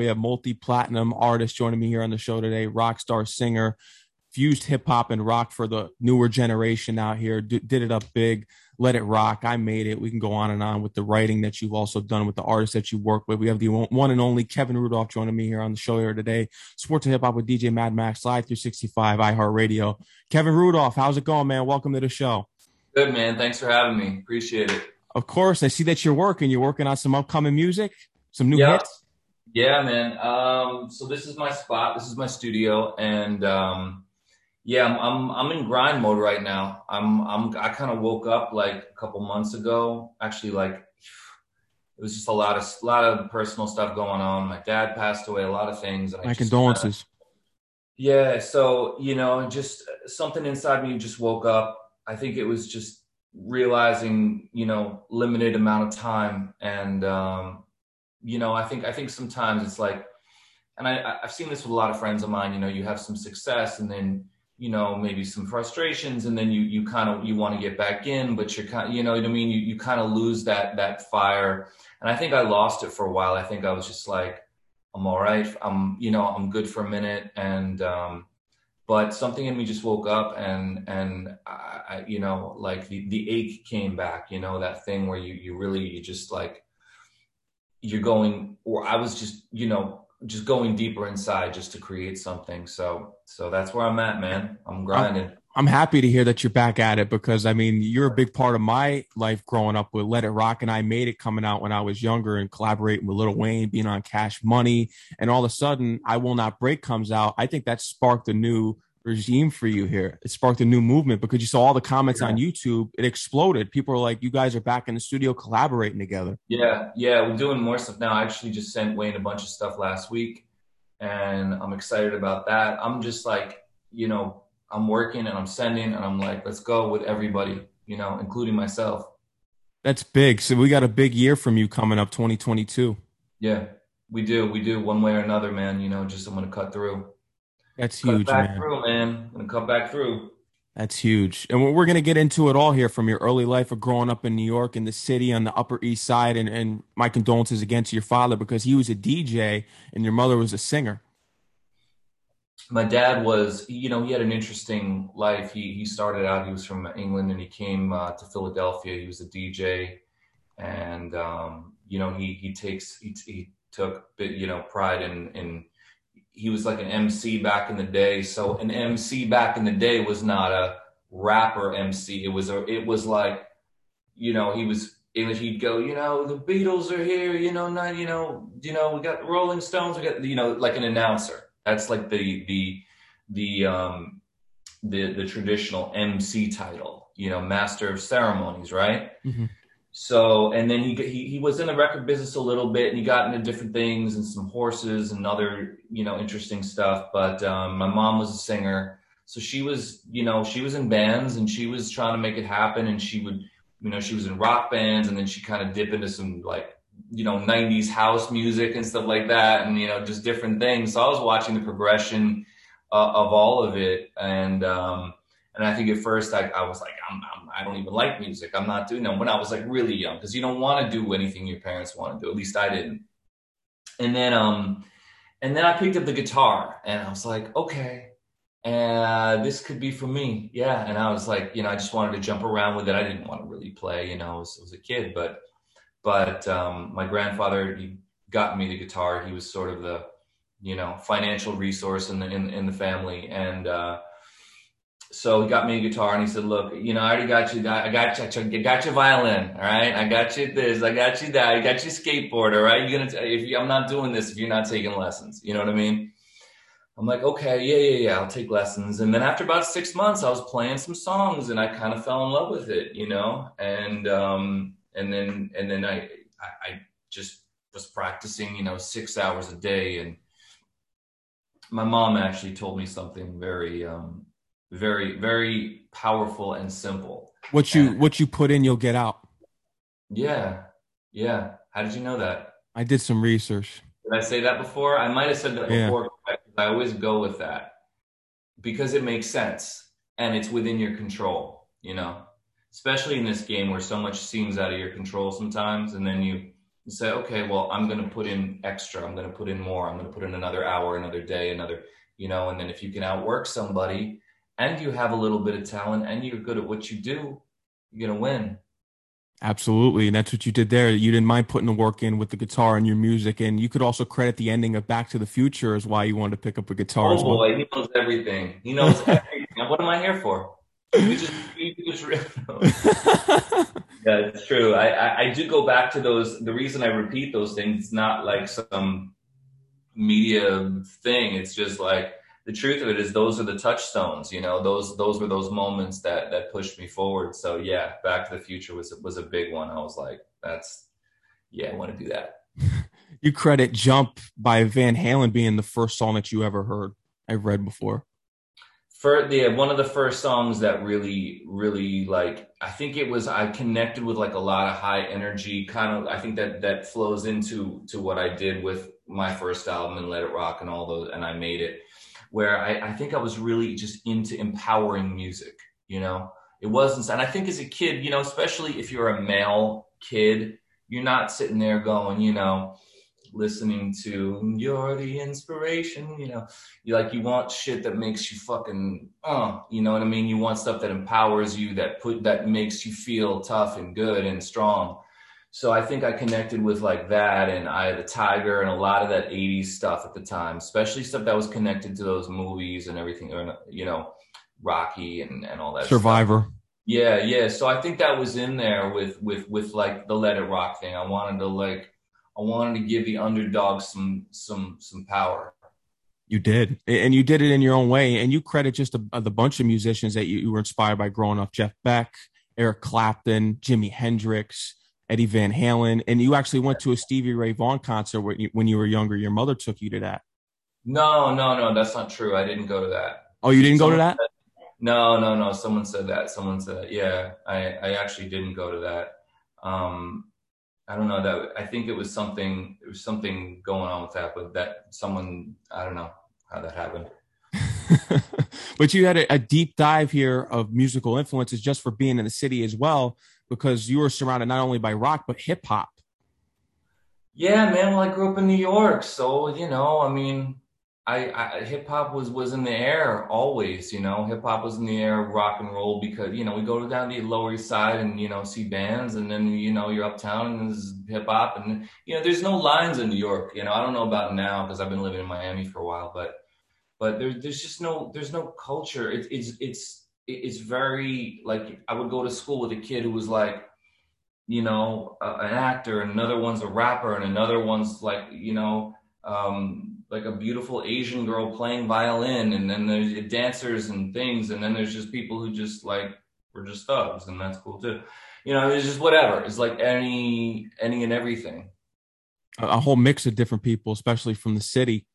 We have multi-platinum artist joining me here on the show today, rock star singer, fused hip hop and rock for the newer generation out here. D- did it up big, let it rock. I made it. We can go on and on with the writing that you've also done with the artists that you work with. We have the one and only Kevin Rudolph joining me here on the show here today. Sports and hip hop with DJ Mad Max Live through 365 iHeartRadio. Kevin Rudolph, how's it going, man? Welcome to the show. Good, man. Thanks for having me. Appreciate it. Of course. I see that you're working. You're working on some upcoming music, some new yep. hits. Yeah, man. Um, so this is my spot. This is my studio, and um, yeah, I'm, I'm I'm in grind mode right now. I'm I'm I kind of woke up like a couple months ago. Actually, like it was just a lot of a lot of personal stuff going on. My dad passed away. A lot of things. My condolences. Kinda, yeah. So you know, just something inside me just woke up. I think it was just realizing you know limited amount of time and um you know, I think I think sometimes it's like, and I, I've seen this with a lot of friends of mine. You know, you have some success, and then you know maybe some frustrations, and then you you kind of you want to get back in, but you're kind, you know what I mean. You you kind of lose that that fire, and I think I lost it for a while. I think I was just like, I'm all right. I'm you know I'm good for a minute, and um, but something in me just woke up and and I, I, you know like the the ache came back you know that thing where you you really you just like you're going or i was just you know just going deeper inside just to create something. So so that's where i'm at man. I'm grinding. I'm, I'm happy to hear that you're back at it because i mean you're a big part of my life growing up with let it rock and i made it coming out when i was younger and collaborating with Lil Wayne being on cash money and all of a sudden i will not break comes out. I think that sparked a new regime for you here. It sparked a new movement because you saw all the comments yeah. on YouTube. It exploded. People were like, "You guys are back in the studio collaborating together." Yeah, yeah, we're doing more stuff now. I actually just sent Wayne a bunch of stuff last week, and I'm excited about that. I'm just like, you know, I'm working and I'm sending, and I'm like, let's go with everybody, you know, including myself. That's big. So we got a big year from you coming up, 2022. Yeah, we do. We do one way or another, man. You know, just I'm gonna cut through. That's huge, back man. Through, man. gonna come back through. That's huge. And we're going to get into it all here from your early life of growing up in New York in the city on the Upper East Side. And, and my condolences again to your father because he was a DJ and your mother was a singer. My dad was, you know, he had an interesting life. He, he started out, he was from England and he came uh, to Philadelphia. He was a DJ. And, um, you know, he, he takes, he, he took, you know, pride in, in he was like an MC back in the day. So an MC back in the day was not a rapper MC. It was a, it was like, you know, he was, he'd go, you know, the Beatles are here, you know, not, you know, you know, we got the Rolling Stones, we got, you know, like an announcer. That's like the, the, the, um, the, the traditional MC title, you know, master of ceremonies, right? Mm-hmm. So, and then he, he, he was in the record business a little bit and he got into different things and some horses and other, you know, interesting stuff. But, um, my mom was a singer. So she was, you know, she was in bands and she was trying to make it happen. And she would, you know, she was in rock bands and then she kind of dip into some like, you know, 90s house music and stuff like that. And, you know, just different things. So I was watching the progression uh, of all of it. And, um, and I think at first I, I was like, I'm, I'm, I do not even like music. I'm not doing that when I was like really young because you don't want to do anything your parents want to do. At least I didn't. And then, um, and then I picked up the guitar and I was like, okay, and uh, this could be for me. Yeah. And I was like, you know, I just wanted to jump around with it. I didn't want to really play, you know, I was, I was a kid, but, but, um, my grandfather, he got me the guitar. He was sort of the, you know, financial resource in the, in, in the family. And, uh, so he got me a guitar and he said, look, you know, I already got you, I got you, I got your violin. All right. I got you this, I got you that, I got you skateboard. All right. You're to, if you, I'm not doing this, if you're not taking lessons, you know what I mean? I'm like, okay, yeah, yeah, yeah, I'll take lessons. And then after about six months, I was playing some songs and I kind of fell in love with it, you know? And, um, and then, and then I, I, I just was practicing, you know, six hours a day. And my mom actually told me something very, um, very very powerful and simple. What you and, what you put in you'll get out. Yeah yeah. How did you know that? I did some research. Did i say that before? I might have said that yeah. before i always go with that because it makes sense and it's within your control you know? Especially in this game where so much seems out of your control sometimes and then you say, okay, well, I'm going to put in extra. I'm going to put in more. I'm going to put in another hour, another day, another, you know, and then if you can outwork somebody and you have a little bit of talent and you're good at what you do, you're going to win. Absolutely. And that's what you did there. You didn't mind putting the work in with the guitar and your music. And you could also credit the ending of Back to the Future as why you wanted to pick up a guitar oh, as well. boy, he knows everything. He knows everything. what am I here for? You just, you just yeah, it's true. I, I, I do go back to those. The reason I repeat those things, it's not like some media thing. It's just like the truth of it is those are the touchstones. You know, those those were those moments that that pushed me forward. So yeah, Back to the Future was was a big one. I was like, that's yeah, I want to do that. you credit Jump by Van Halen being the first song that you ever heard. I've read before for the one of the first songs that really really like i think it was i connected with like a lot of high energy kind of i think that that flows into to what i did with my first album and let it rock and all those and i made it where i, I think i was really just into empowering music you know? It wasn't and i think as a kid you know especially if you're a male kid you're not sitting there going you know listening to you're the inspiration you know? You like you want shit that makes you fucking uh you know what i mean? You want stuff that empowers you that put that makes you feel tough and good and strong so i think i connected with like that and i had the tiger and a lot of that 80s stuff at the time especially stuff that was connected to those movies and everything or you know rocky and and all that survivor stuff. yeah yeah so i think that was in there with with with like the let it rock thing i wanted to like I wanted to give the underdog some some some power. You did, and you did it in your own way. And you credit just a, the bunch of musicians that you, you, were inspired by growing up: Jeff Beck, Eric Clapton, Jimi Hendrix, Eddie Van Halen. And you actually went to a Stevie Ray Vaughan concert when you, when you were younger. Your mother took you to that. No, no, no, that's not true. I didn't go to that. Oh, you didn't Someone go to that? Said, no, no, no. Someone said that. Someone said, that. yeah, I, I actually didn't go to that. Um, I don't know that I think it was something It was something going on with that, but that someone I don't know how that happened. but you had a, a, deep dive here of musical influences just for being in the city as well, because you were surrounded not only by rock but hip hop. Yeah, man. Well, I grew up in New York, so you know, I mean, I, I hip hop was was in the air always. You know, hip hop was in the air, rock and roll because you know we go down the Lower East Side and you know see bands, and then you know you're uptown and there's hip hop, and you know there's no lines in New York. You know, I don't know about now because I've been living in Miami for a while, but but there's there's just no there's no culture. It, it's it's it's very like I would go to school with a kid who was like you know an actor, and another one's a rapper, and another one's like you know. Um, like a beautiful Asian girl playing violin, and then there's dancers and things, and then there's just people who just like we're just thugs, and that's cool too. You know, it's just whatever. It's like any any and everything. A whole mix of different people, especially from the city.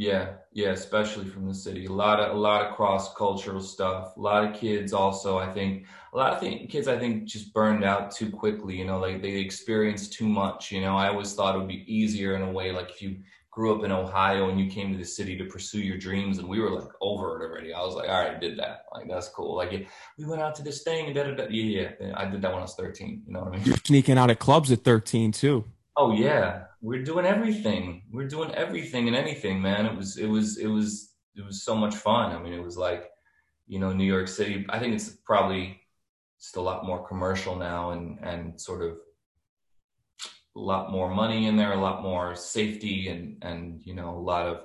Yeah, yeah, especially from the city. A lot of a lot of cross cultural stuff. A lot of kids also, I think, a lot of th- kids I think just burned out too quickly. You know, like they experienced too much. You know, I always thought it would be easier in a way, like if you grew up in Ohio and you came to the city to pursue your dreams and we were like over it already. I was like, all right, I did that. Like, that's cool. Like, we went out to this thing and da, da, da. Yeah, yeah. I did that when I was 13. You know what I mean? You're sneaking out at clubs at 13 too. Oh yeah. We're doing everything. We're doing everything and anything, man. It was, it was, it was, it was so much fun. I mean, it was like, you know, New York City, I think it's probably just a lot more commercial now and, and sort of a lot more money in there, a lot more safety, and and you know a lot of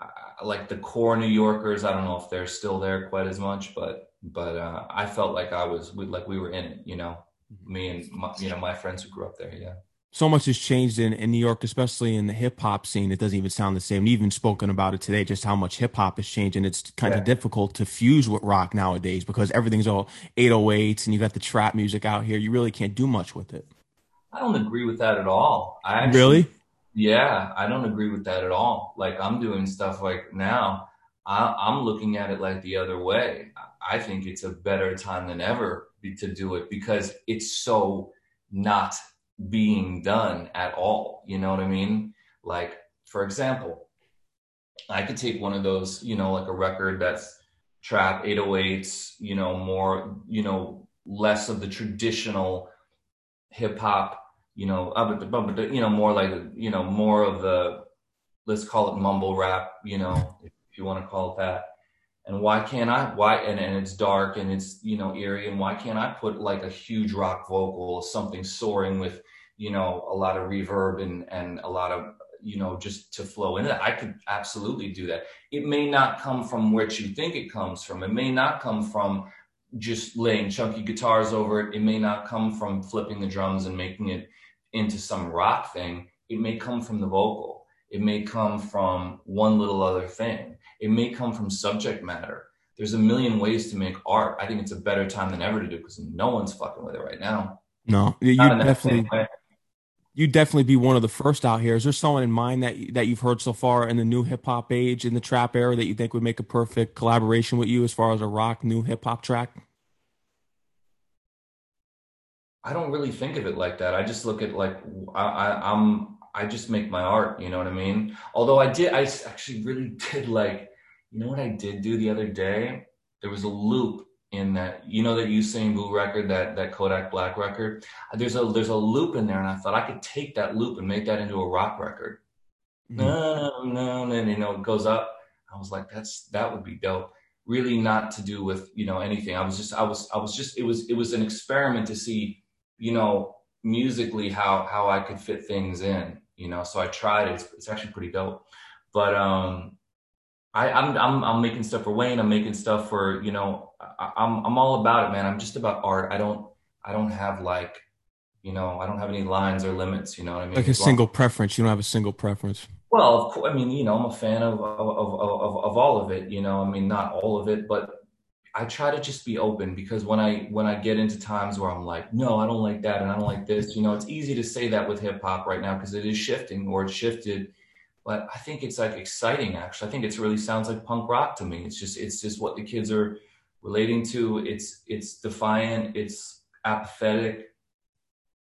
uh, like the core New Yorkers. I don't know if they're still there quite as much, but but uh, I felt like I was like we were in it. You know, mm-hmm. me and my, you know my friends who grew up there. Yeah. So much has changed in, in New York, especially in the hip hop scene. It doesn't even sound the same. You've even spoken about it today, just how much hip hop has changed. And it's kind yeah. of difficult to fuse with rock nowadays because everything's all 808s and you got the trap music out here. You really can't do much with it. I don't agree with that at all. I actually, really? Yeah, I don't agree with that at all. Like I'm doing stuff like now, I, I'm looking at it like the other way. I think it's a better time than ever to do it because it's so not being done at all. You know what I mean? Like, for example, I could take one of those, you know, like a record that's trap 808s, you know, more, you know, less of the traditional hip hop, you know, uh, you know, more like you know, more of the let's call it mumble rap, you know, if you want to call it that. And why can't I? Why and, and it's dark and it's you know eerie, and why can't I put like a huge rock vocal, something soaring with you know a lot of reverb and and a lot of you know just to flow in it? I could absolutely do that. It may not come from where you think it comes from. It may not come from just laying chunky guitars over it. It may not come from flipping the drums and making it into some rock thing. It may come from the vocal. It may come from one little other thing. It may come from subject matter. There's a million ways to make art. I think it's a better time than ever to do because no one's fucking with it right now. No, you definitely you definitely be one of the first out here. Is there someone in mind that that you've heard so far in the new hip hop age in the trap era that you think would make a perfect collaboration with you as far as a rock new hip hop track? I don't really think of it like that. I just look at like I, I I'm I just make my art. You know what I mean? Although I did, I actually really did like. You know what I did do the other day? There was a loop in that you know that Usain Bolt record that that Kodak Black record there's a there's a loop in there and I thought I could take that loop and make that into a rock record mm-hmm. no no no and you know it goes up I was like that's that would be dope really not to do with you know anything I was just I was I was just it was it was an experiment to see you know musically how how I could fit things in you know so I tried it it's, it's actually pretty dope but um I, I'm I'm I'm making stuff for Wayne. I'm making stuff for you know. I, I'm I'm all about it, man. I'm just about art. I don't I don't have like, you know, I don't have any lines or limits. You know what I mean? Like a single preference. You don't have a single preference. Well, of course, I mean, you know, I'm a fan of of, of of of all of it. You know, I mean, not all of it, but I try to just be open because when I when I get into times where I'm like, no, I don't like that and I don't like this. You know, it's easy to say that with hip hop right now because it is shifting or it's shifted but I think it's like exciting. Actually, I think it really sounds like punk rock to me. It's just it's just what the kids are relating to. It's it's defiant. It's apathetic.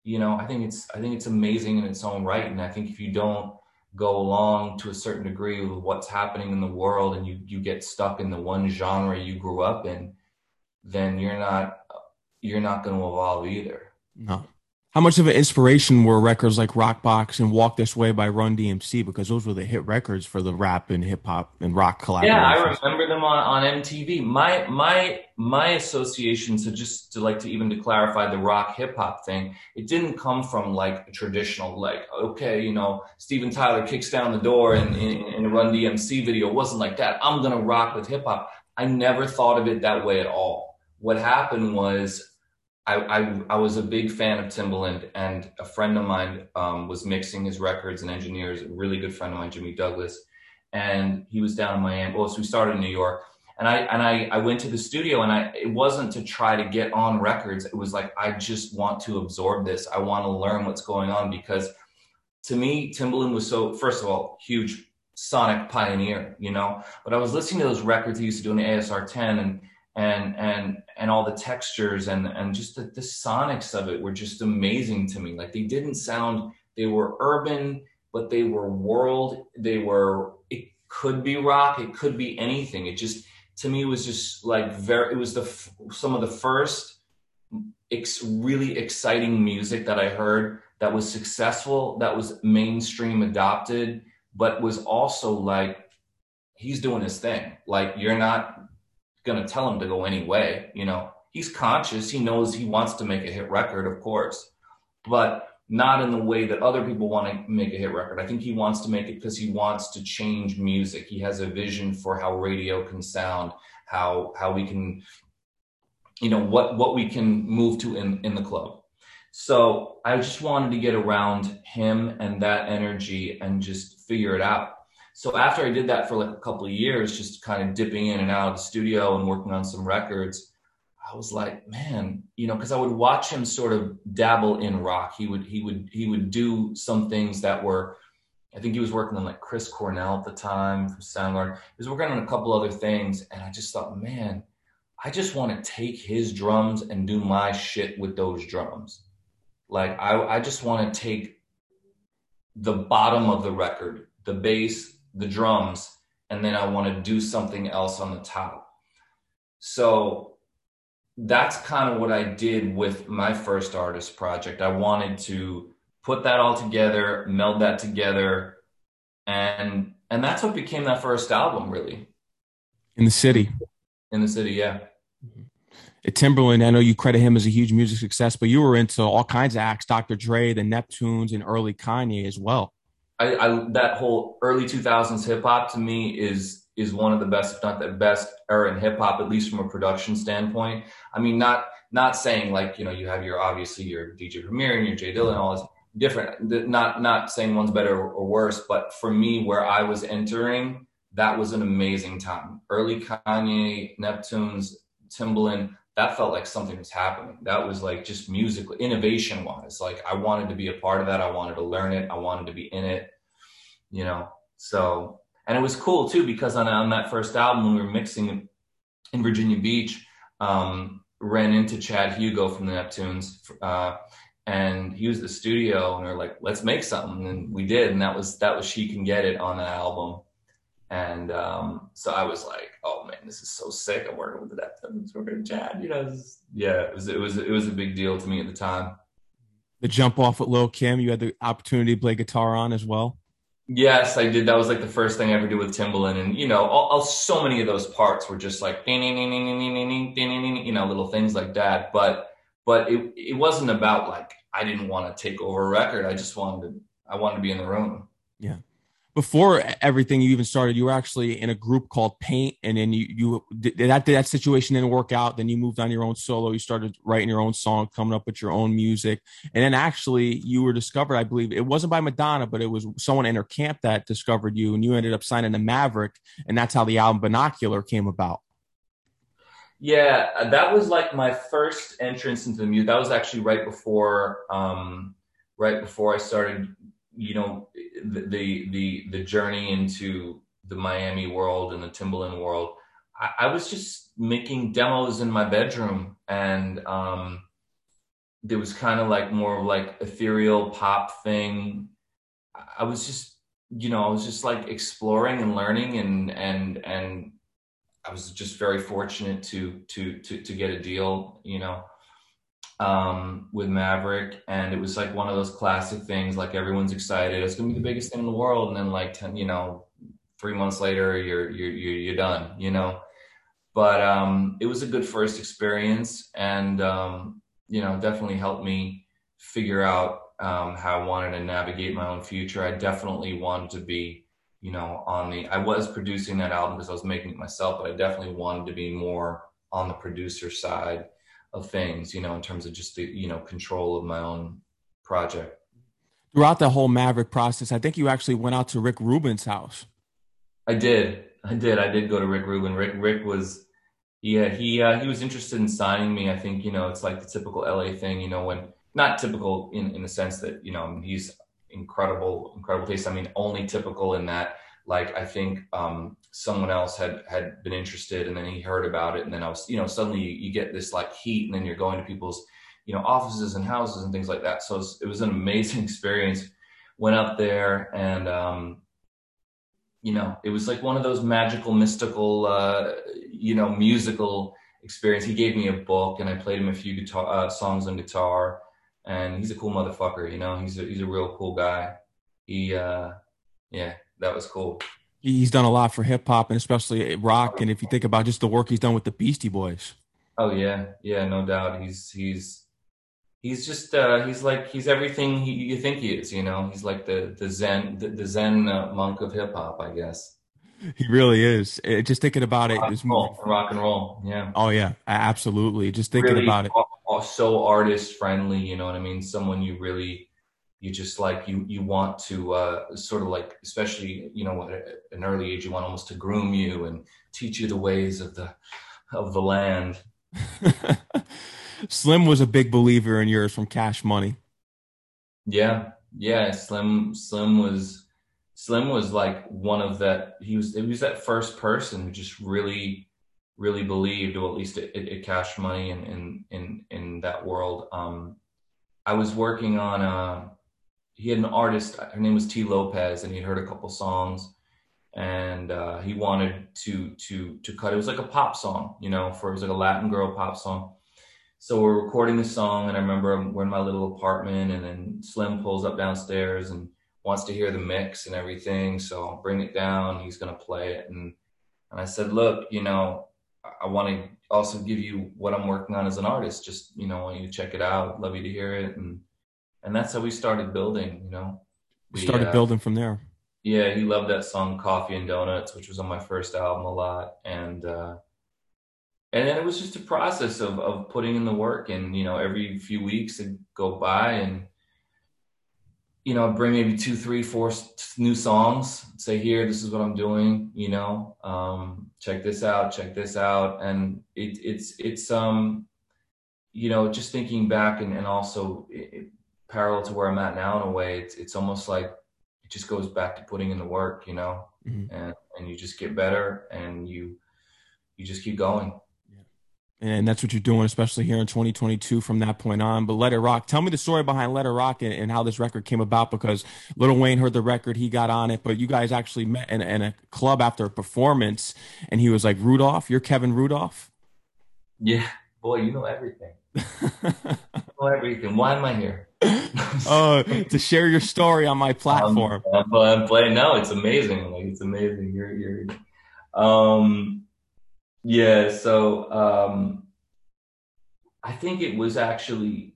You know, I think it's I think it's amazing in its own right. And I think if you don't go along to a certain degree with what's happening in the world and you you get stuck in the one genre you grew up in, then you're not you're not going to evolve either. No. How much of an inspiration were records like Rockbox and Walk This Way by Run DMC because those were the hit records for the rap and hip hop and rock collaborations? Yeah, I remember them on, on MTV. My my my association to just to like to even to clarify the rock hip hop thing, it didn't come from like a traditional like okay, you know, Steven Tyler kicks down the door in, in, in a Run DMC video. It wasn't like that. I'm gonna rock with hip hop. I never thought of it that way at all. What happened was I, I, I, was a big fan of Timbaland, and a friend of mine um, was mixing his records and engineers. A really good friend of mine, Jimmy Douglas, and he was down in Miami. Well, so we started in New York, and I and I, I went to the studio, and I it wasn't to try to get on records. It was like I just want to absorb this. I want to learn what's going on because to me, Timbaland was so first of all huge sonic pioneer, you know. But I was listening to those records he used to do in the ASR 10 and and and and all the textures and and just the, the sonics of it were just amazing to me. Like they didn't sound they were urban but they were world. They were it could be rock it could be anything. It just to me was just like very it was the some of the first ex, really exciting music that i heard that was successful that was mainstream adopted but was also like he's doing his thing. Like you're not going to tell him to go any way. You know, he's conscious. He knows he wants to make a hit record, of course, but not in the way that other people want to make a hit record. I think he wants to make it because he wants to change music. He has a vision for how radio can sound, how how we can, you know, what what we can move to in in the club. So I just wanted to get around him and that energy and just figure it out so after I did that for like a couple of years, just kind of dipping in and out of the studio and working on some records, I was like, man, you know, because I would watch him sort of dabble in rock. He would he would he would do some things that were, I think he was working on like Chris Cornell at the time from Soundgarden. He was working on a couple other things, and I just thought, man, I just want to take his drums and do my shit with those drums. Like I I just want to take the bottom of the record, the bass, the drums, and then I want to do something else on the top. So that's kind of what I did with my first artist project. I wanted to put that all together, meld that together, and and that's what became that first album, really. In the city. In the city, yeah. Mm-hmm. At Timbaland, I know you credit him as a huge music success, but you were into all kinds of acts, Dr. Dre, the Neptunes, and early Kanye as well. I, I that whole early 2000s hip hop to me is is one of the best, if not the best era in hip hop, at least from a production standpoint. I mean, not not saying like you know you have your obviously your DJ Premier and your J Dilla and all this different. Not not saying one's better or worse, but for me, where I was entering, that was an amazing time. Early Kanye, Neptunes, Timbaland. That felt like something was happening. That was like just musically, innovation wise. Like I wanted to be a part of that. I wanted to learn it. I wanted to be in it. You know, so and it was cool too because on, on that first album when we were mixing in Virginia Beach, um, ran into Chad Hugo from the Neptunes, uh, and he was the studio, and we are like, "Let's make something," and we did, and that was that was "She Can Get It" on that album, and um, so I was like, "Oh man, this is so sick! I'm working with the Neptunes, working with Chad," you know? Was, yeah, it was it was it was a big deal to me at the time. The jump off with Lil Kim, you had the opportunity to play guitar on as well. Yes, I did. That was like the first thing I ever did with Timbaland, and you know, all, all, so many of those parts were just like, you know, little things like that. But but it it wasn't about like I didn't want to take over a record. I just wanted to I wanted to be in the room. Yeah before everything you even started, you were actually in a group called Paint, and then you you that that situation didn't work out. Then you moved on your own solo. You started writing your own song, coming up with your own music, and then actually you were discovered. I believe it wasn't by Madonna, but it was someone in her camp that discovered you, and you ended up signing to Maverick, and that's how the album Binocular came about. Yeah, that was like my first entrance into the music. That was actually right before, um, right before I started you know the the the journey into the Miami world and the Timbaland world, I, I was just making demos in my bedroom, and um, there was kind of like more of like ethereal pop thing. I was just, you know, I was just like exploring and learning, and and and I was just very fortunate to to to to get a deal, you know um, with Maverick, and it was like one of those classic things. Like everyone's excited, it's gonna be the biggest thing in the world, and then like ten, you know, three months later, you're you're you're, done, you know. But um, it was a good first experience, and um, you know, definitely helped me figure out um, how I wanted to navigate my own future. I definitely wanted to be, you know, on the. I was producing that album because I was making it myself, but I definitely wanted to be more on the producer side of things, you know, in terms of just the, you know, control of my own project. Throughout the whole Maverick process, I think you actually went out to Rick Rubin's house. I did. I did. I did go to Rick Rubin. Rick Rick was yeah, he uh, he was interested in signing me. I think, you know, it's like the typical LA thing, you know, when not typical in in the sense that, you know, he's incredible incredible taste. I mean, only typical in that like I think um, someone else had had been interested, and then he heard about it, and then I was, you know, suddenly you, you, get this like heat, and then you're going to people's, you know, offices and houses and things like that. So it was, it was an amazing experience. Went up there, and um, you know, it was like one of those magical, mystical, uh, you know, musical experience. He gave me a book, and I played him a few guitar uh, songs on guitar, and he's a cool motherfucker. You know, he's a, he's a real cool guy. He, uh, yeah that was cool. He's done a lot for hip hop and especially rock. And if you think about just the work he's done with the Beastie Boys. Oh yeah, yeah, no doubt. He's he's he's just uh, he's like he's everything he, you think he is. You know, he's like the the Zen the, the Zen uh, monk of hip hop, I guess. He really is. It, just thinking about rock it, and roll, rock and roll, yeah. Oh yeah, absolutely. Just thinking really, about it. So artist friendly, you know what I mean? Someone you really you just like you you want to uh, sort of like especially you know at an early age you want almost to groom you and teach you the ways of the of the land. Slim was a big believer in yours from cash money. Yeah. Yeah slim slim was slim was like one of that he was he was that first person who just really really believed or at least it, cash money in in in in that world. Um i was working on a he had an artist. Her name was T Lopez, and he heard a couple songs, and uh, he wanted to to to cut. It was like a pop song, you know, for it was like a Latin girl pop song. so we're recording the song, and I remember we're in my little apartment, and then Slim pulls up downstairs and wants to hear the mix and everything. So I'll bring it down. He's gonna play it, and and I said, look, you know, I want to also give you what I'm working on as an artist. Just you know, want you to check it out. Love you to hear it, and and that's how we started building. You know, we started uh, building from there. Yeah, he loved that song "Coffee and Donuts," which was on my first album a lot, and uh, and then it was just a process of of putting in the work, and you know, every few weeks it'd go by, and you know, bring maybe two, three, four new songs. Say here, this is what I'm doing. You know, um, check this out, check this out, and it, it's it's um, you know, just thinking back and and also it, parallel to where I'm at now in a way, it's it's almost like it just goes back to putting in the work. You know, mm-hmm. and and you just get better, and you you just keep going Yeah. and that's what you're doing, especially here in 2022 from that point on. But Let It Rock, tell me the story behind Let It Rock and, and how this record came about because Lil Wayne heard the record, he got on it, but you guys actually met in, in a club after a performance, and he was like, Rudolph, you're Kevin Rudolph? Yeah, boy, you know everything. everything. Why am I here? uh, to share your story on my platform. Um, I'm playing. No, it's amazing. Like it's amazing. You're, you're, um, yeah, so um, I think it was actually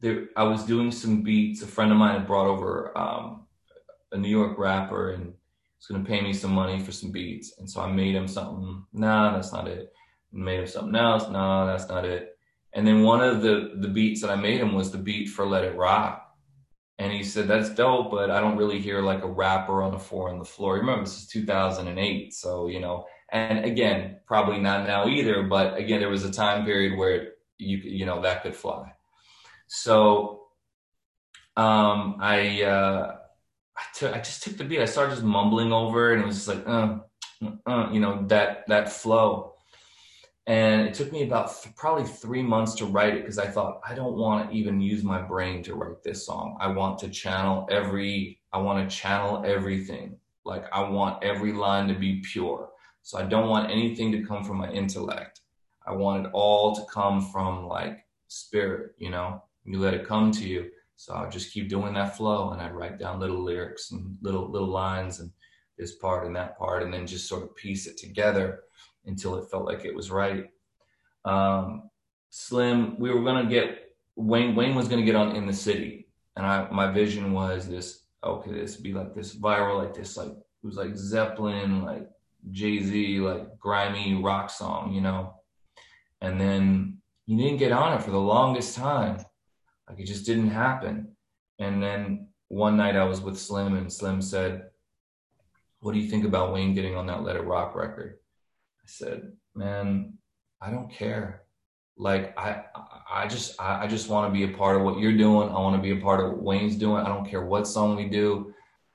there. I was doing some beats. A friend of mine had brought over um, a New York rapper and was going to pay me some money for some beats, and so I made him something. Nah, that's not it. made him something else. Nah, that's not it. And then one of the the beats that I made him was the beat for Let It Rock. And he said, that's dope, but I don't really hear like a rapper on the floor on the floor. Remember, this is 2008. So, you know, and again, probably not now either, but again, there was a time period where you you know that could fly. So um, I uh, I, took, I just took the beat. I started just mumbling over, it, and it was just like, uh, uh, you know, that that flow. And it took me about th- probably three months to write it because I thought I don't want to even use my brain to write this song. I want to channel every. I want to channel everything. Like I want every line to be pure. So I don't want anything to come from my intellect. I want it all to come from like spirit, you know, you let it come to you. So I'll just keep doing that flow and I'd write down little lyrics and little, little lines and this part and that part, and then just sort of piece it together until it felt like it was right. Um, Slim, we were going to get Wayne, Wayne was going to get on in the city. And I, my vision was this, okay, this be like this viral, like this, like, it was like Zeppelin, like Jay Z, like grimy rock song, you know? And then he didn't get on it for the longest time. Like it just didn't happen. And then one night I was with Slim and Slim said, What do you think about Wayne getting on that Let It Rock record? I said, Man, I don't care. Like I I just I, just want to be a part of what you're doing. I want to be a part of what Wayne's doing. I don't care what song we do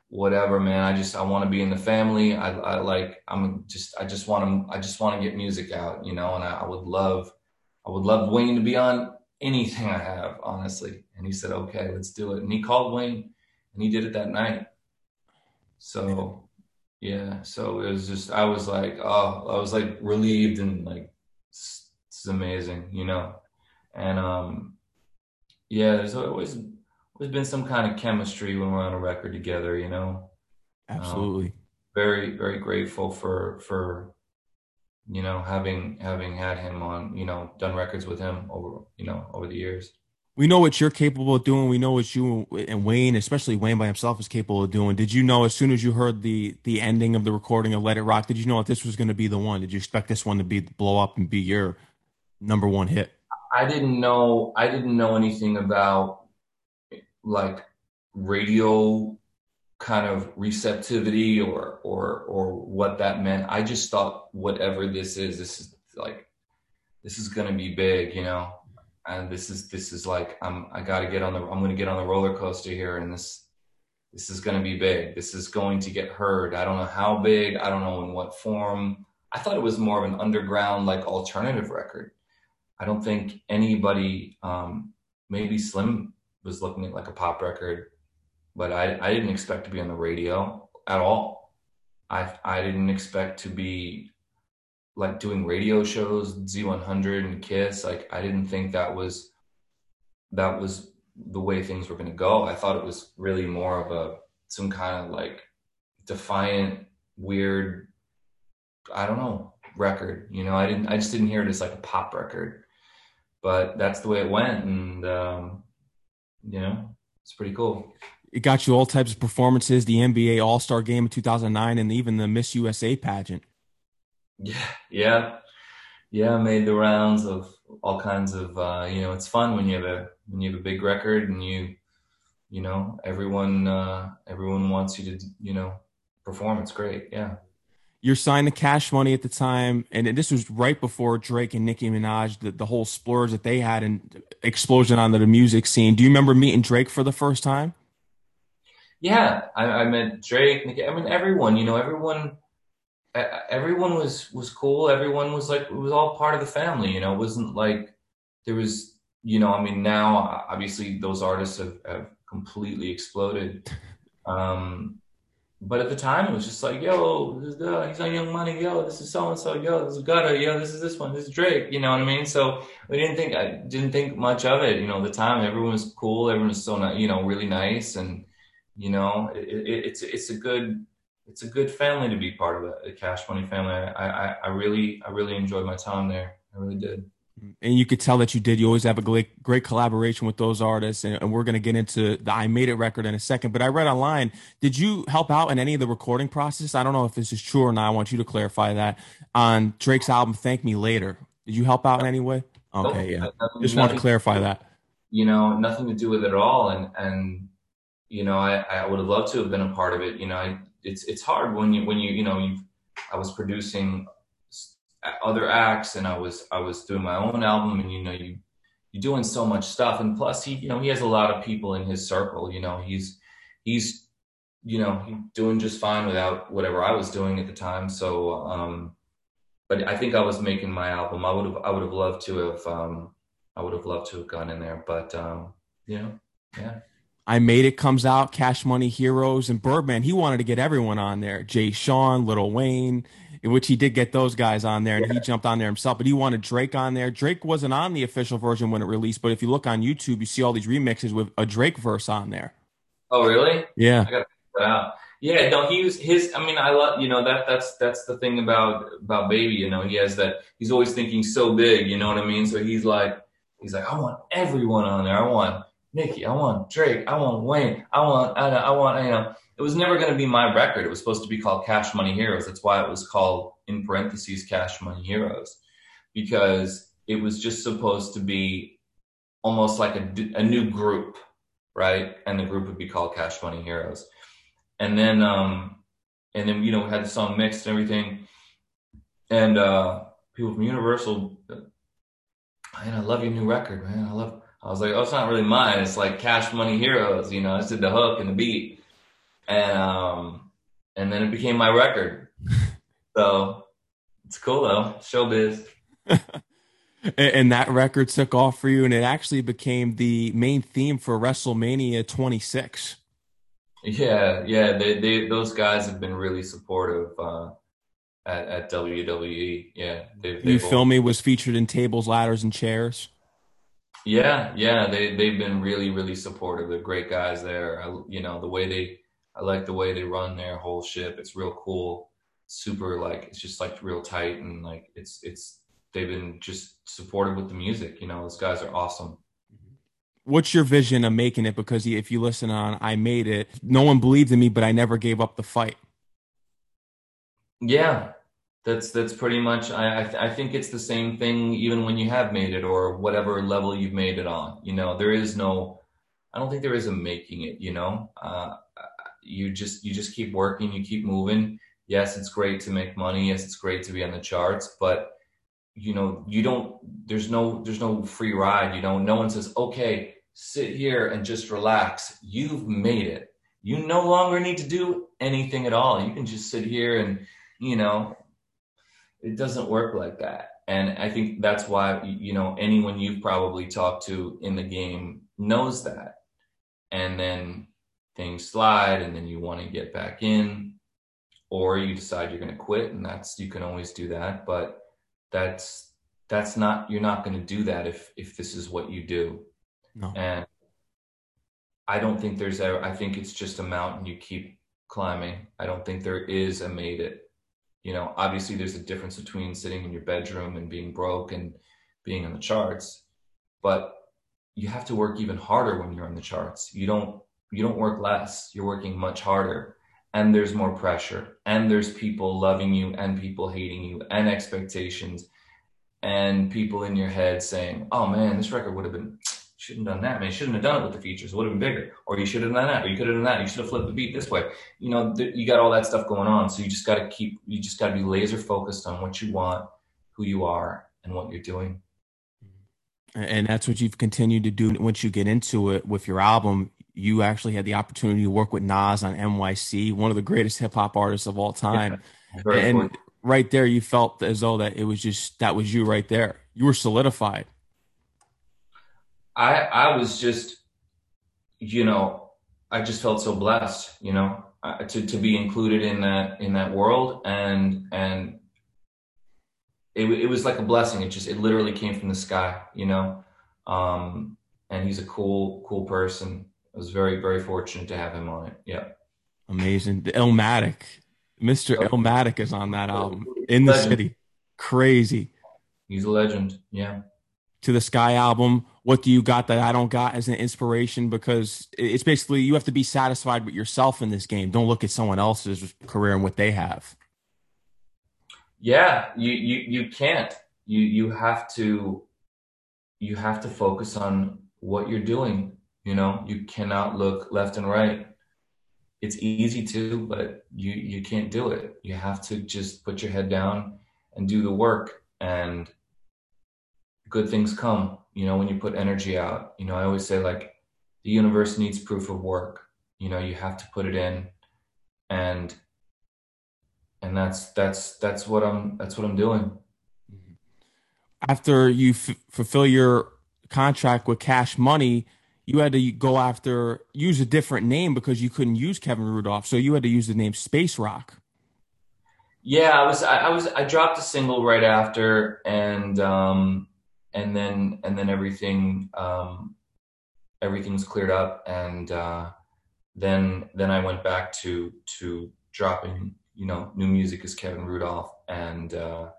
whatever, man. I just I want to be in the family. I, I like I'm just I just want to I just want to get music out, you know. And I, I, would love I would love Wayne to be on anything I have, honestly. And he said, okay, let's do it. And he called Wayne, and he did it that night. So yeah, so it was just I was like oh I was like relieved and like this is amazing, you know. And um yeah, there's always there's been some kind of chemistry when we're on a record together, you know. Absolutely. Um, very very grateful for for you know having having had him on you know done records with him over you know over the years we know what you're capable of doing. We know what you and Wayne, especially Wayne by himself, is capable of doing. Did you know as soon as you heard the the ending of the recording of Let It Rock? Did you know that this was going to be the one? Did you expect this one to be blow up and be your number one hit? I didn't know. I didn't know anything about like radio kind of receptivity or or or what that meant. I just thought whatever this is, this is like this is gonna be big, you know. And this is this is like I'm I gotta get on the I'm gonna get on the roller coaster here and this this is gonna be big. This is going to get heard. I don't know how big, I don't know in what form. I thought it was more of an underground like alternative record. I don't think anybody um maybe Slim was looking at like a pop record, but I, I didn't expect to be on the radio at all. I I didn't expect to be like doing radio shows, Z100 and Kiss. Like I didn't think that was that was the way things were going to go. I thought it was really more of a some kind of like defiant, weird, I don't know, record. You know, I didn't, I just didn't hear it as like a pop record, but that's the way it went, and um, you know, it's pretty cool. It got you all types of performances, the NBA All Star Game in 2009, and even the Miss USA pageant. Yeah, yeah, yeah. Made the rounds of all kinds of. Uh, you know, it's fun when you have a when you have a big record and you, you know, everyone uh, everyone wants you to you know perform. It's great. Yeah. You're signed to Cash Money at the time, and this was right before Drake and Nicki Minaj, the, the whole splurge that they had and explosion onto the music scene. Do you remember meeting Drake for the first time? Yeah, I, I met Drake. Nicki, I mean, everyone. You know, everyone. Everyone was was cool. Everyone was like it was all part of the family. You know, it wasn't like there was. You know, I mean, now obviously those artists have, have completely exploded. Um, but at the time, it was just like, yo, this is the, he's on Young Money, yo, this is so and so, yo, this is Gutter, yo, this is this one, this is Drake, you know what I mean? So we didn't think, I didn't think much of it, you know. At the time, everyone was cool, everyone was so, you know, really nice, and you know, it, it, it's it's a good it's a good family to be part of, a, Cash Money family. I, I I really I really enjoyed my time there. I really did and you could tell that you did. You always have a great, great collaboration with those artists, and, and we're going to get into the "I Made It" record in a second. But I read online. Did you help out in any of the recording process? I don't know if this is true or not. I want you to clarify that on Drake's album "Thank Me Later." Did you help out in any way? Okay, yeah. Nothing, Just want to clarify that. You know, nothing to do with it at all, and and you know, I, I would have loved to have been a part of it. You know, I, it's it's hard when you when you you know you I was producing other acts and I was I was doing my own album and you know you you're doing so much stuff. And plus he you know he has a lot of people in his circle you know he's he's you know doing just fine without whatever I was doing at the time. So um but I think I was making my album. I would have I would have loved to have um I would have loved to have gone in there but um you know yeah I Made It comes out, Cash Money Heroes, and Birdman. He wanted to get everyone on there. Jay Sean, Lil Wayne, in which he did get those guys on there and yeah. he jumped on there himself. But he wanted Drake on there. Drake wasn't on the official version when it released, but if you look on YouTube, you see all these remixes with a Drake verse on there. Oh, really? Yeah. I gotta that out. Yeah, no, he was his. I mean, I love you know that that's that's the thing about about baby. You know, he has that. He's always thinking so big. You know what I mean? So he's like, he's like, I want everyone on there. I want Nicki. I want Drake. I want Wayne. I want I, I want you know it was never going to be my record. It was supposed to be called Cash Money Heroes. That's why it was called in parentheses Cash Money Heroes, because it was just supposed to be almost like a, a new group, right? And the group would be called Cash Money Heroes. And then, um, and then you know we had the song mixed and everything, and uh, people from Universal, man, I love your new record, man. I love. I was like, oh, it's not really mine. It's like Cash Money Heroes, you know. I did the hook and the beat and um, and then it became my record. so it's cool though, showbiz. and that record took off for you, and it actually became the main theme for WrestleMania 26. Yeah, yeah, they, they those guys have been really supportive uh, at, at WWE. Yeah, they, you feel me was featured in tables, ladders, and chairs. Yeah, yeah, they they've been really really supportive. They're great guys there. I, you know the way they I like the way they run their whole ship. It's real cool, super like it's just like real tight and like it's it's they've been just supportive with the music. You know, those guys are awesome. What's your vision of making it? Because if you listen on I Made It, no one believed in me, but I never gave up the fight. Yeah, that's that's pretty much. I I, th- I think it's the same thing even when you have made it or whatever level you've made it on. You know, there is no. I don't think there is a making it. You know, uh, you just you just keep working, you keep moving. Yes, it's great to make money. Yes, it's great to be on the charts, but you know, you don't there's no there's no free ride. You know, no one says, "Okay, sit here and just relax. You've made it. You no longer need to do anything at all. You can just sit here and, you know, it doesn't work like that. And I think that's why, you know, anyone you've probably talked to in the game knows that. And then things slide and then you want to get back in or you decide you're going to quit and that's you can always do that but that's that's not you're not going to do that if if this is what you do no. and i don't think there's ever i think it's just a mountain you keep climbing i don't think there is a made it you know obviously there's a difference between sitting in your bedroom and being broke and being on the charts but you have to work even harder when you're on the charts. You don't you don't work less you're working much harder. And there's more pressure and there's people loving you and people hating you and expectations and people in your head saying oh man this record would have been shouldn't have done that man. You shouldn't have done it with the features. It would have been bigger. Or you should have done that. Or you could have done that. You should have flipped the beat this way. You know th- you got all that stuff going on. So you just got to keep you just got to be laser focused on what you want who you are and what you're doing. And that's what you've continued to do once you get into it with your album. You actually had the opportunity to work with Nas on NYC, one of the greatest hip hop artists of all time. Yeah, and right there, you felt as though that it was just that was you right there. You were solidified. I I was just, you know, I just felt so blessed, you know, uh, to to be included in that in that world, and and it it was like a blessing. It just it literally came from the sky, you know. Um, and he's a cool cool person I was very, very fortunate to have him on it. Yeah. Amazing. The Illmatic. Mr. Yep. Illmatic is on that album in the legend. city. Crazy. He's a legend. Yeah. To the Sky album, what do you got that I don't got as an inspiration? Because it's basically you have to be satisfied with yourself in this game. Don't look at someone else's career and what they have. Yeah, you you you can't. You you have to you have to focus on what you're doing you know, you cannot look left and right. It's easy to, but you you can't do it. You have to just put your head down and do the work and good things come, you know, when you put energy out. You know, I always say like the universe needs proof of work. You know, you have to put it in and and that's that's that's what I'm that's what I'm doing. After you f- fulfill your contract with Cash Money, you had to go after use a different name because you couldn't use Kevin Rudolph, so you had to use the name Space Rock. Yeah, I was I, I was I dropped a single right after, and um, and then and then everything um, everything's cleared up, and uh, then then I went back to to dropping you know new music as Kevin Rudolph, and uh,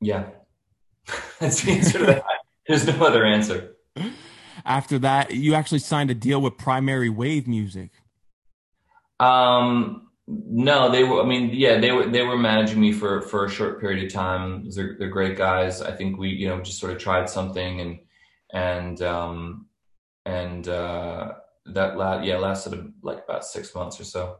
yeah, that's the answer to that. There's no other answer. After that, you actually signed a deal with Primary Wave Music. Um, no, they were. I mean, yeah, they were. They were managing me for for a short period of time. They're, they're great guys. I think we, you know, just sort of tried something and and um and uh that last yeah lasted like about six months or so.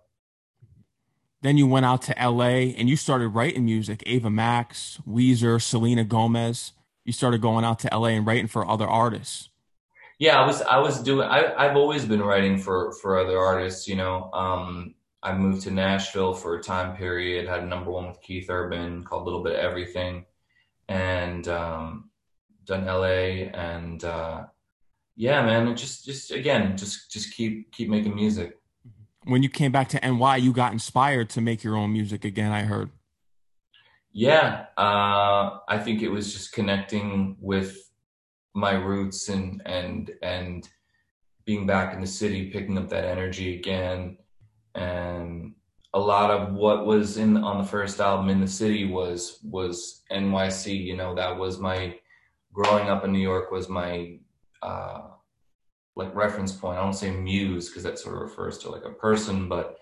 Then you went out to L.A. and you started writing music. Ava Max, Weezer, Selena Gomez you started going out to LA and writing for other artists. Yeah, I was I was doing I I've always been writing for for other artists, you know. Um I moved to Nashville for a time period, had a number one with Keith Urban called Little Bit of Everything and um done LA and uh yeah, man, just just again, just just keep keep making music. When you came back to NY, you got inspired to make your own music again, I heard. Yeah, uh, I think it was just connecting with my roots and and and being back in the city, picking up that energy again, and a lot of what was in on the first album in the city was was NYC. You know, that was my growing up in New York was my uh, like reference point. I don't say muse because that sort of refers to like a person, but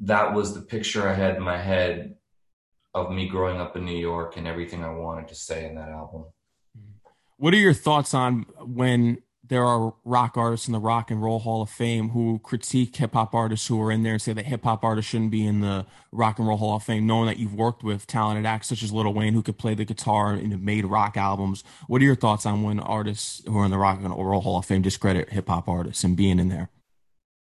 that was the picture I had in my head of me growing up in New York and everything I wanted to say in that album. What are your thoughts on when there are rock artists in the Rock and Roll Hall of Fame who critique hip hop artists who are in there and say that hip hop artists shouldn't be in the Rock and Roll Hall of Fame, knowing that you've worked with talented acts such as Lil Wayne who could play the guitar and have made rock albums. What are your thoughts on when artists who are in the Rock and Roll Hall of Fame discredit hip hop artists and being in there?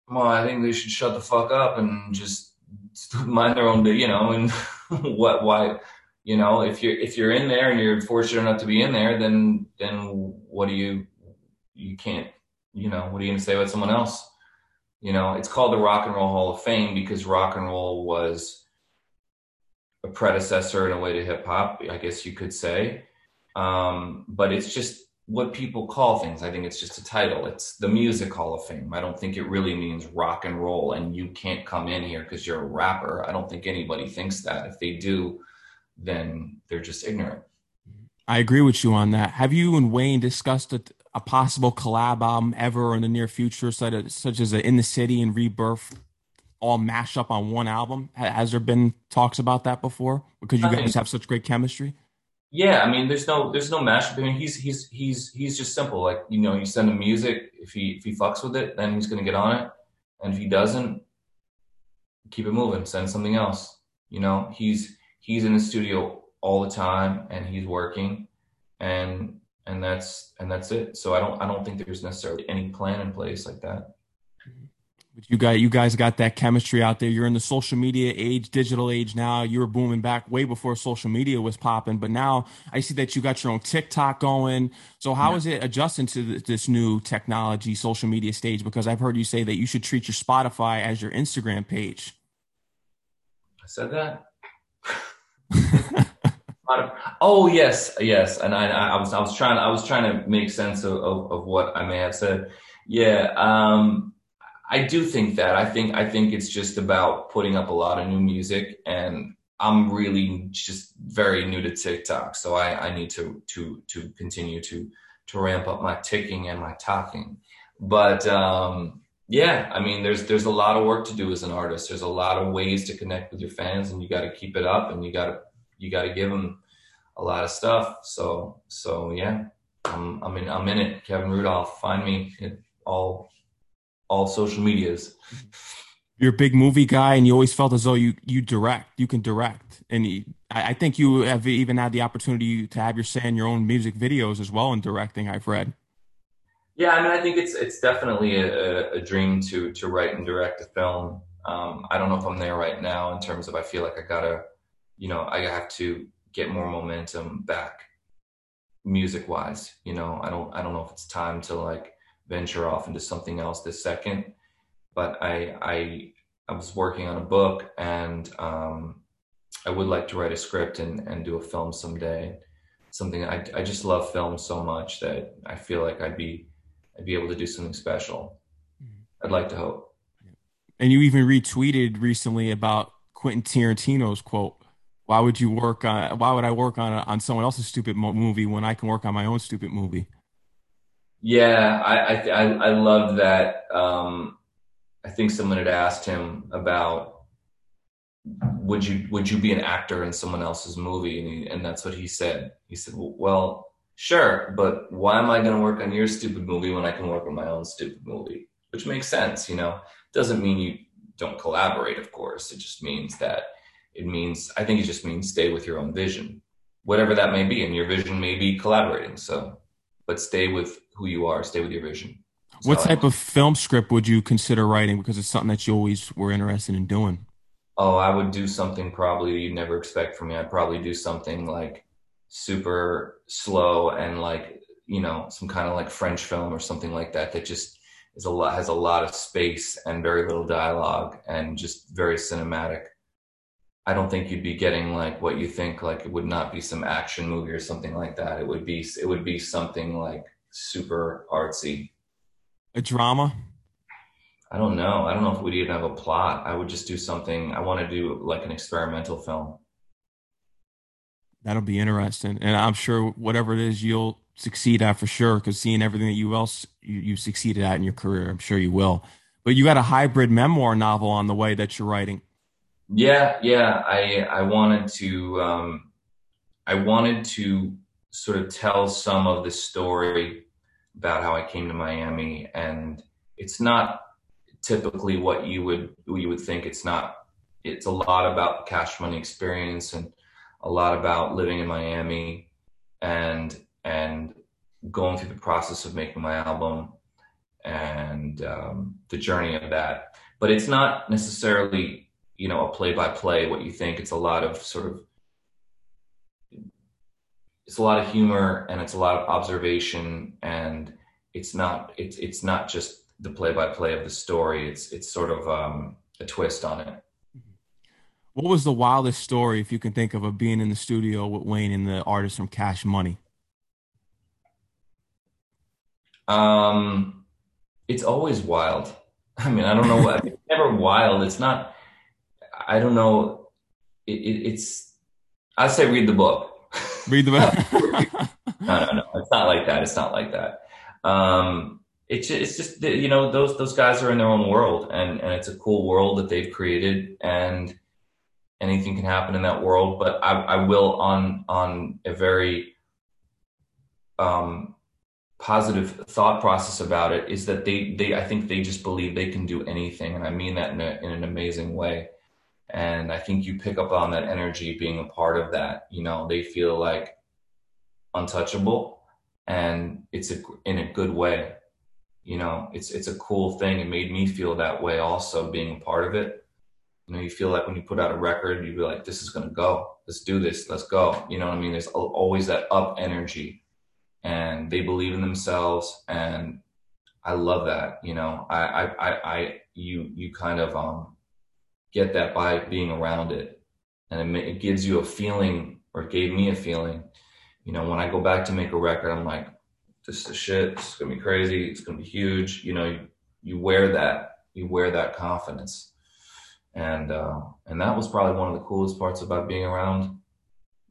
Well, I think they should shut the fuck up and just mind their own, you know, and what, why, you know, if you're, if you're in there and you're fortunate enough to be in there, then, then what do you, you can't, you know, what are you going to say about someone else? You know, it's called the Rock and Roll Hall of Fame because rock and roll was a predecessor in a way to hip hop, I guess you could say. Um, but it's just what people call things. I think it's just a title. It's the Music Hall of Fame. I don't think it really means rock and roll and you can't come in here because you're a rapper. I don't think anybody thinks that. If they do, then they're just ignorant. I agree with you on that. Have you and Wayne discussed a, a possible collab album ever in the near future, such as, such as a In the City and Rebirth, all mashed up on one album? Has there been talks about that before? Because you guys have such great chemistry. Yeah, I mean, there's no there's no mashup. I mean, he's he's he's he's just simple. Like you know, you send him music. If he if he fucks with it, then he's gonna get on it. And if he doesn't, keep it moving. Send something else. You know, he's he's in the studio all the time and he's working, and and that's and that's it. So I don't I don't think there's necessarily any plan in place like that. But you got you guys got that chemistry out there. You're in the social media age, digital age now. You were booming back way before social media was popping, but now I see that you got your own TikTok going. So how yeah. is it adjusting to this new technology, social media stage? Because I've heard you say that you should treat your Spotify as your Instagram page. I said that. oh yes, yes, and I, I was I was trying I was trying to make sense of, of, of what I may have said. Yeah. Um, I do think that. I think I think it's just about putting up a lot of new music, and I'm really just very new to TikTok, so I, I need to to to continue to to ramp up my ticking and my talking. But um, yeah, I mean, there's there's a lot of work to do as an artist. There's a lot of ways to connect with your fans, and you got to keep it up, and you got to you got to give them a lot of stuff. So so yeah, I'm I'm in I'm in it. Kevin Rudolph, find me at all all social medias. You're a big movie guy, and you always felt as though you you direct, you can direct, and you, I, I think you have even had the opportunity to have your say in your own music videos as well in directing. I've read. Yeah, I mean, I think it's it's definitely a, a dream to to write and direct a film. Um, I don't know if I'm there right now in terms of I feel like I gotta, you know, I have to get more momentum back, music wise. You know, I don't I don't know if it's time to like venture off into something else this second. But I I I was working on a book and um, I would like to write a script and, and do a film someday. Something I I just love film so much that I feel like I'd be I'd be able to do something special. Mm-hmm. I'd like to hope. And you even retweeted recently about Quentin Tarantino's quote. Why would you work on? Why would I work on on someone else's stupid movie when I can work on my own stupid movie? Yeah, I I I love that. Um, I think someone had asked him about would you would you be an actor in someone else's movie, and he, and that's what he said. He said, well, sure, but why am I going to work on your stupid movie when I can work on my own stupid movie? Which makes sense, you know. Doesn't mean you don't collaborate, of course. It just means that it means I think it just means stay with your own vision, whatever that may be, and your vision may be collaborating. So, but stay with who you are, stay with your vision. So what type of film script would you consider writing? Because it's something that you always were interested in doing. Oh, I would do something probably you'd never expect from me. I'd probably do something like super slow and like you know some kind of like French film or something like that that just is a lot has a lot of space and very little dialogue and just very cinematic. I don't think you'd be getting like what you think like it would not be some action movie or something like that. It would be it would be something like super artsy. A drama? I don't know. I don't know if we'd even have a plot. I would just do something. I want to do like an experimental film. That'll be interesting, and I'm sure whatever it is, you'll succeed at for sure. Because seeing everything that you else you, you succeeded at in your career, I'm sure you will. But you got a hybrid memoir novel on the way that you're writing. Yeah, yeah. I I wanted to um, I wanted to sort of tell some of the story about how I came to Miami, and it's not typically what you would you would think. It's not. It's a lot about the Cash Money experience and a lot about living in Miami and and going through the process of making my album and um, the journey of that. But it's not necessarily you know a play by play what you think. It's a lot of sort of it's a lot of humor and it's a lot of observation and it's not it's it's not just the play-by-play of the story. It's it's sort of um, a twist on it. What was the wildest story, if you can think of, of being in the studio with Wayne and the artist from Cash Money? Um, it's always wild. I mean, I don't know what. it's never wild. It's not. I don't know. It, it, it's. I say read the book. Read the book. no, no, no. It's not like that. It's not like that. Um, it's it's just you know those those guys are in their own world, and and it's a cool world that they've created, and anything can happen in that world. But I, I will on on a very um, positive thought process about it is that they they I think they just believe they can do anything, and I mean that in, a, in an amazing way. And I think you pick up on that energy being a part of that. You know, they feel like untouchable, and it's a, in a good way. You know, it's it's a cool thing. It made me feel that way also being a part of it you know, you feel like when you put out a record, you be like, this is going to go. Let's do this. Let's go. You know what I mean? There's always that up energy and they believe in themselves. And I love that. You know, I, I, I, I you, you kind of, um, get that by being around it. And it, it gives you a feeling or gave me a feeling, you know, when I go back to make a record, I'm like, this is shit. It's to be crazy. It's to be huge. You know, you, you wear that, you wear that confidence and uh, and that was probably one of the coolest parts about being around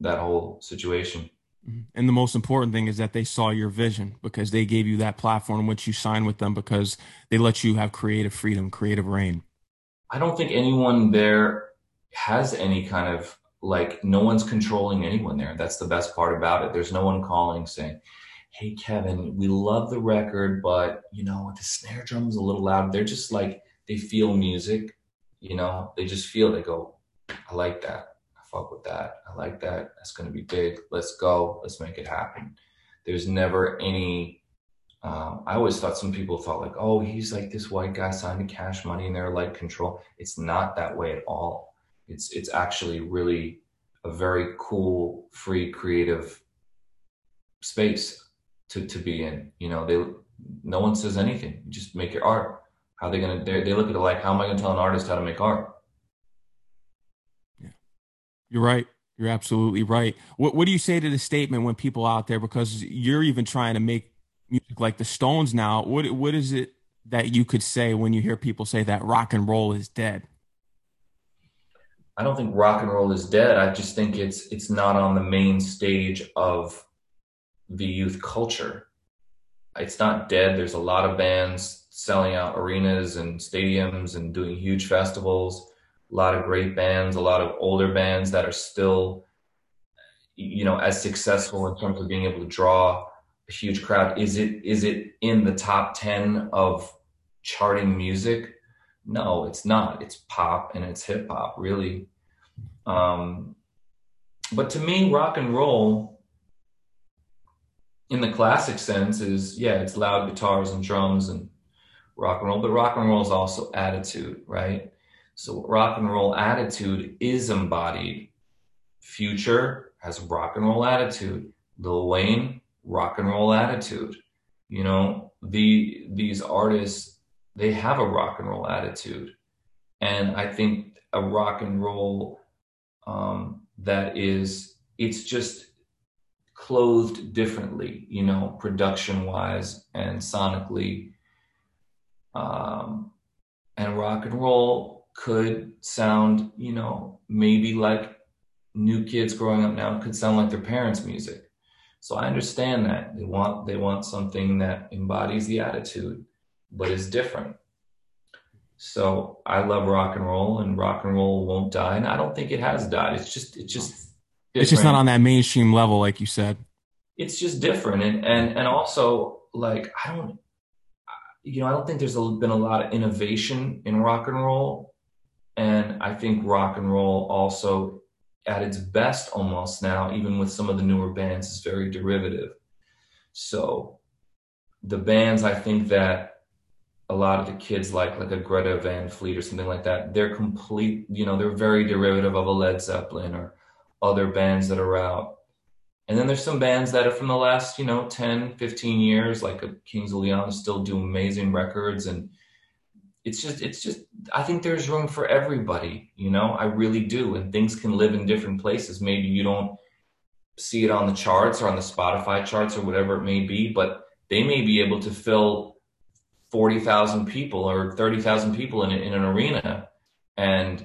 that whole situation. Mm-hmm. And the most important thing is that they saw your vision because they gave you that platform which you signed with them because they let you have creative freedom, creative rein. I don't think anyone there has any kind of like no one's controlling anyone there. That's the best part about it. There's no one calling saying, "Hey Kevin, we love the record, but you know the snare drum's a little loud." They're just like they feel music you know, they just feel, they go, I like that. I fuck with that. I like that. That's to be big. Let's go. Let's make it happen. There's never any, um, I always thought some people thought like, oh, he's like this white guy signed to cash money and they're like control. It's not that way at all. It's, it's actually really a very cool, free, creative space to, to be in. You know, they, no one says anything. You just make your art how they gonna? They look at it like, how am I gonna tell an artist how to make art? Yeah, you're right. You're absolutely right. What What do you say to the statement when people out there, because you're even trying to make music like the Stones now? What What is it that you could say when you hear people say that rock and roll is dead? I don't think rock and roll is dead. I just think it's it's not on the main stage of the youth culture. It's not dead. There's a lot of bands selling out arenas and stadiums and doing huge festivals. A lot of great bands, a lot of older bands that are still, you know, as successful in terms of being able to draw huge crowd. Is it is it in the top ten of charting music? No, it's not. It's pop and it's hip hop, really. Um, but to me, rock and roll, in the classic sense, is yeah, it's loud guitars and drums and rock and roll, but rock and roll is also attitude, right? So rock and roll attitude is embodied. Future has rock and roll attitude. Lil Wayne, rock and roll attitude. You know, the these artists, they have a rock and roll attitude. And I think a rock and roll um, that is, it's just clothed differently, you know, production wise and sonically um, and rock and roll could sound, you know, maybe like new kids growing up now could sound like their parents' music. So I understand that they want they want something that embodies the attitude, but is different. So I love rock and roll, and rock and roll won't die, and I don't think it has died. It's just it's just different. it's just not on that mainstream level, like you said. It's just different, and and and also like I don't you know, I don't think there's been a lot of innovation in rock and roll. And I think rock and roll also, at its best almost now, even with some of the newer bands, is very derivative. So the bands I think that a lot of the kids like, like a Greta Van Fleet or something like that, they're complete, you know, they're very derivative of a Led Zeppelin or other bands that are out. And then there's some bands that are from the last, you know, 10, 15 years, like a Kings of Leon still do amazing records. And it's just, it's just, I think there's room for everybody, you know, I really do. And things can live in different places. Maybe you don't see it on the charts or on the Spotify charts or whatever it may be, but they may be able to fill 40,000 people or 30,000 people in, in an arena. And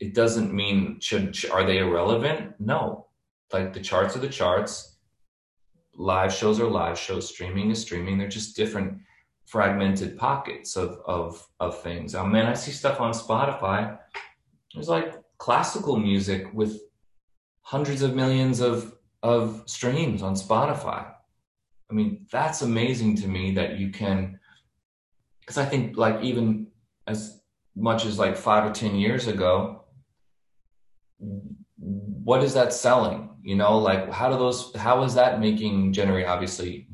it doesn't mean should, are they irrelevant? No, like the charts are the charts. Live shows are live shows. Streaming is streaming. They're just different fragmented pockets of of of things. I mean, I see stuff on Spotify. There's like classical music with hundreds of millions of of streams on Spotify. I mean, that's amazing to me that you can because I think like even as much as like five or ten years ago, what is that selling? You know, like how do those, how is that making generate? Obviously,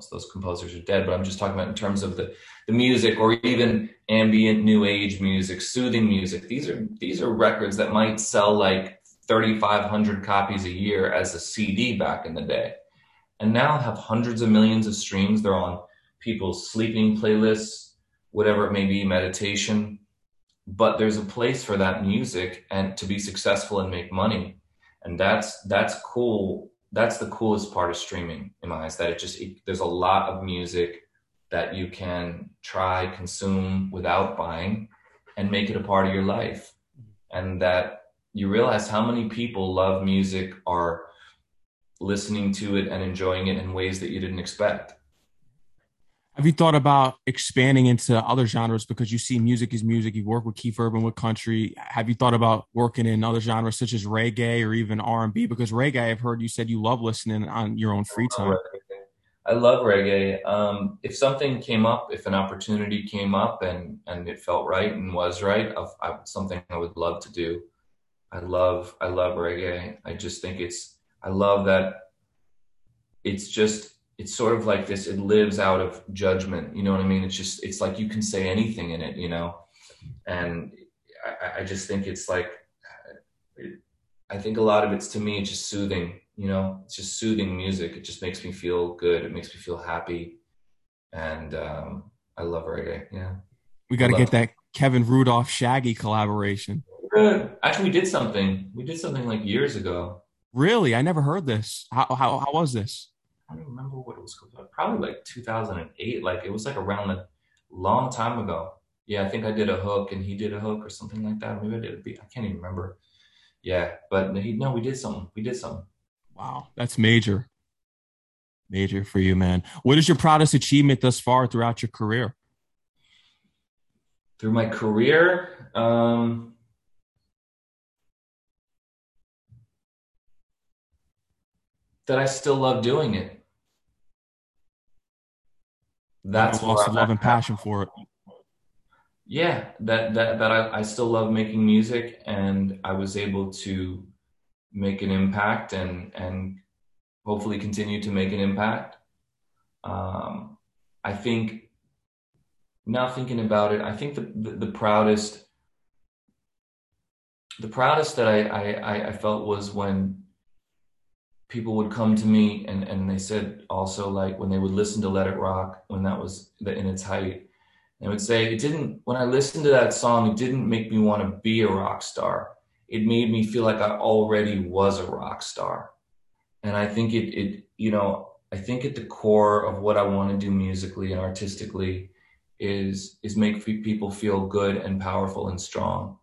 most those composers are dead, but I'm just talking about in terms of the, the music or even ambient new age music, soothing music. These are, these are records that might sell like 3,500 copies a year as a CD back in the day. And now have hundreds of millions of streams. They're on people's sleeping playlists, whatever it may be, meditation. But there's a place for that music and to be successful and make money and that's that's cool that's the coolest part of streaming in my eyes that it just it, there's a lot of music that you can try consume without buying and make it a part of your life. And that you realize how many people love music are listening to it and enjoying it in ways that you didn't expect have you thought about expanding into other genres because you see music is music? You work with Keith Urban with country. Have you thought about working in other genres such as reggae or even R and B? Because reggae, I've heard you said you love listening on your own free time. I love reggae. Um, if something came up, if an opportunity came up and and it felt right and was right, of, something I would love to do. I love I love reggae. I just think it's I love that it's just it's sort of like this it lives out of judgment you know what i mean? It's just it's like you can say anything in it you know? And i, I just think it's like i think a lot of it's to me it's just soothing you know? It's just soothing music. It just makes me feel good. It makes me feel happy. And um, i love reggae yeah. We got to get that kevin rudolph shaggy collaboration. Good. Actually we did something. We did something like years ago. Really? I never heard this. How, how, how was this I don't remember what it was called. Probably like 2008. Like it was like around a long time ago. Yeah, I think I did a hook and he did a hook or something like that. Maybe I did a beat. I can't even remember. Yeah, but he no, we did something. We did something. Wow, that's major. Major for you, man. What is your proudest achievement thus far throughout your career? Through my career, um, that I still love doing it that's lost the love and passion for it. Yeah, that that that I, I still love making music, and I was able to make an impact and and hopefully continue to make an impact. Um, I think now thinking about it, I think the, the, the proudest the proudest that I, I, I felt was when people would come to me and, and they said also like when they would listen to Let It Rock when that was the, in its height, they would say it didn't when I listened to that song, it didn't make me want to be a rock star. It made me feel like I already was a rock star. And I think it it you know, I think at the core of what I want to do musically and artistically is is make people feel good and powerful and strong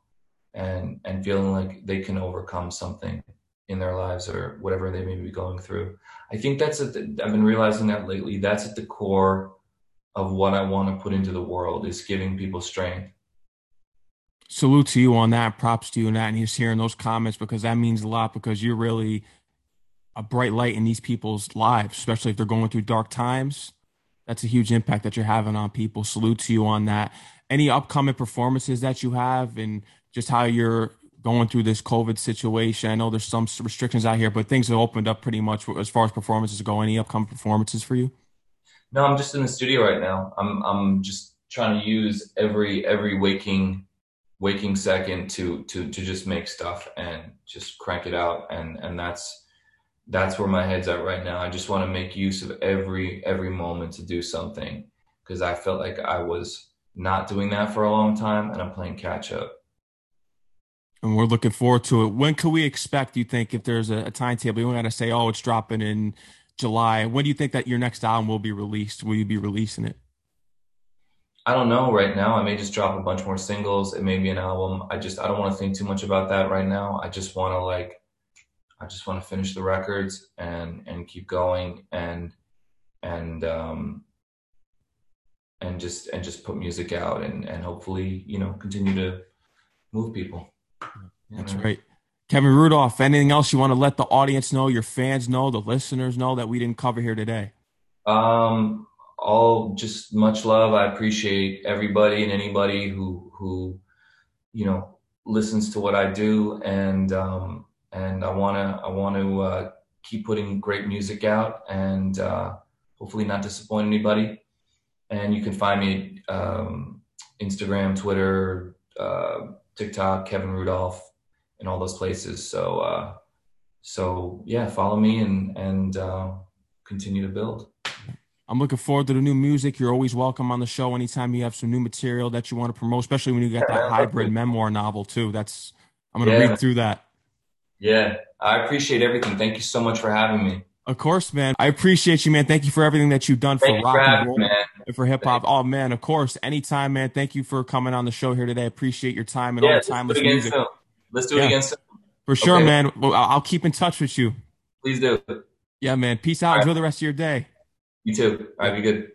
and and feeling like they can overcome something in their lives or whatever they may be going through. I think that's at the, I've been realizing that lately. That's at the core of what I want to put into the world is giving people strength. Salute to you on that. Props to you on that. And just hearing those comments because that means a lot because you're really a bright light in these people's lives, especially if they're going through dark times. That's a huge impact that you're having on people. Salute to you on that. Any upcoming performances that you have and just how you're going through this COVID situation? I know there's some restrictions out here, but things have opened up pretty much as far as performances go. Any upcoming performances for you? No, I'm just in the studio right now. I'm I'm just trying to use every every waking waking second to to to just make stuff and just crank it out and and that's that's where my head's at right now. I just want to make use of every every moment to do something because I felt like I was not doing that for a long time and I'm playing catch up. And we're looking forward to it. When can we expect, you think, if there's a, a timetable? You don't got to say, oh, it's dropping in July. When do you think that your next album will be released? Will you be releasing it? I don't know right now. I may just drop a bunch more singles. It may be an album. I just I don't want to think too much about that right now. I just want to like I just want to finish the records and and keep going and and um and just and just put music out and and hopefully you know continue to move people. That's know? great. Kevin Rudolph, anything else you want to let the audience know, your fans know, the listeners know that we didn't cover here today? Um, all just much love. I appreciate everybody and anybody who who you know listens to what I do, and um, and I wanna I want to uh, keep putting great music out, and uh, hopefully not disappoint anybody. And you can find me um, Instagram, Twitter, uh, TikTok, Kevin Rudolph, and all those places. So uh, so yeah, follow me and and uh, continue to build. I'm looking forward to the new music. You're always welcome on the show anytime you have some new material that you want to promote, especially when you get that hybrid memoir novel too. That's I'm gonna yeah. read through that. Yeah, I appreciate everything. Thank you so much for having me. Of course, man. I appreciate you, man. Thank you for everything that you've done for rock and roll and for hip hop. Oh man, of course. Anytime, man. Thank you for coming on the show here today. Appreciate your time and yeah, all the timeless music. Soon. Let's do yeah. it again soon. For sure, okay. man. I'll keep in touch with you. Please do. Yeah, man. Peace out. Enjoy the rest of your day. You too. All right, be good.